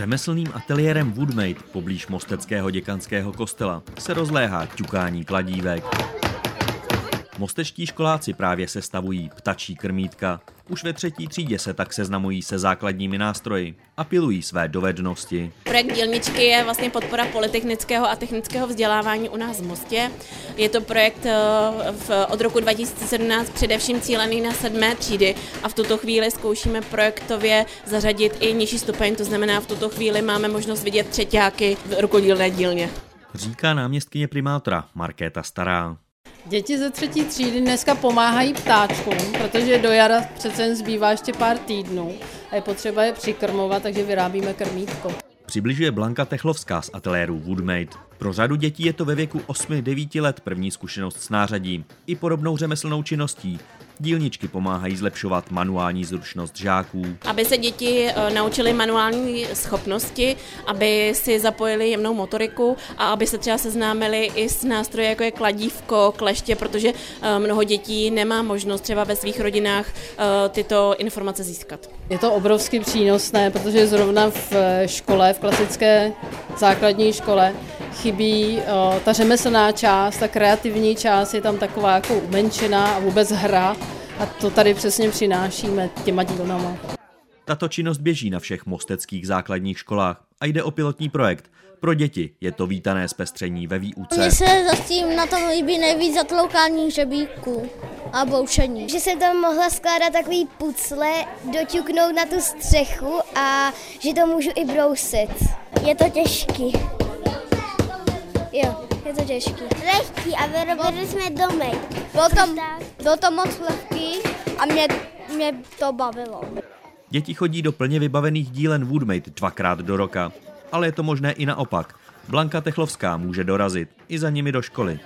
Řemeslným ateliérem Woodmade poblíž Mosteckého děkanského kostela se rozléhá ťukání kladívek. Mostečtí školáci právě sestavují ptačí krmítka. Už ve třetí třídě se tak seznamují se základními nástroji a pilují své dovednosti. Projekt Dílničky je vlastně podpora polytechnického a technického vzdělávání u nás v Mostě. Je to projekt eh, v, od roku 2017 především cílený na sedmé třídy a v tuto chvíli zkoušíme projektově zařadit i nižší stupeň, to znamená v tuto chvíli máme možnost vidět třetíáky v rukodílné dílně. Říká náměstkyně primátora Markéta Stará. Děti ze třetí třídy dneska pomáhají ptáčkům, protože do jara přece jen zbývá ještě pár týdnů a je potřeba je přikrmovat, takže vyrábíme krmítko. Přibližuje Blanka Techlovská z ateliéru Woodmade. Pro řadu dětí je to ve věku 8-9 let první zkušenost s nářadím i podobnou řemeslnou činností, Dílničky pomáhají zlepšovat manuální zručnost žáků. Aby se děti eh, naučily manuální schopnosti, aby si zapojili jemnou motoriku a aby se třeba seznámili i s nástroji, jako je kladívko, kleště, protože eh, mnoho dětí nemá možnost třeba ve svých rodinách eh, tyto informace získat. Je to obrovsky přínosné, protože zrovna v škole, v klasické základní škole, chybí ta řemeslná část, ta kreativní část je tam taková jako umenšená a vůbec hra a to tady přesně přinášíme těma dílnama. Tato činnost běží na všech mosteckých základních školách a jde o pilotní projekt. Pro děti je to vítané zpestření ve výuce. Mně se zatím na tom líbí nejvíc zatloukání hřebíků a boušení. Že jsem tam mohla skládat takový pucle, doťuknout na tu střechu a že to můžu i brousit. Je to těžký. Jo, je to těžký. Lehký a vyrobili jsme domek. Bylo to, bylo to moc lehký a mě, mě to bavilo. Děti chodí do plně vybavených dílen Woodmate dvakrát do roka, ale je to možné i naopak. Blanka Techlovská může dorazit i za nimi do školy.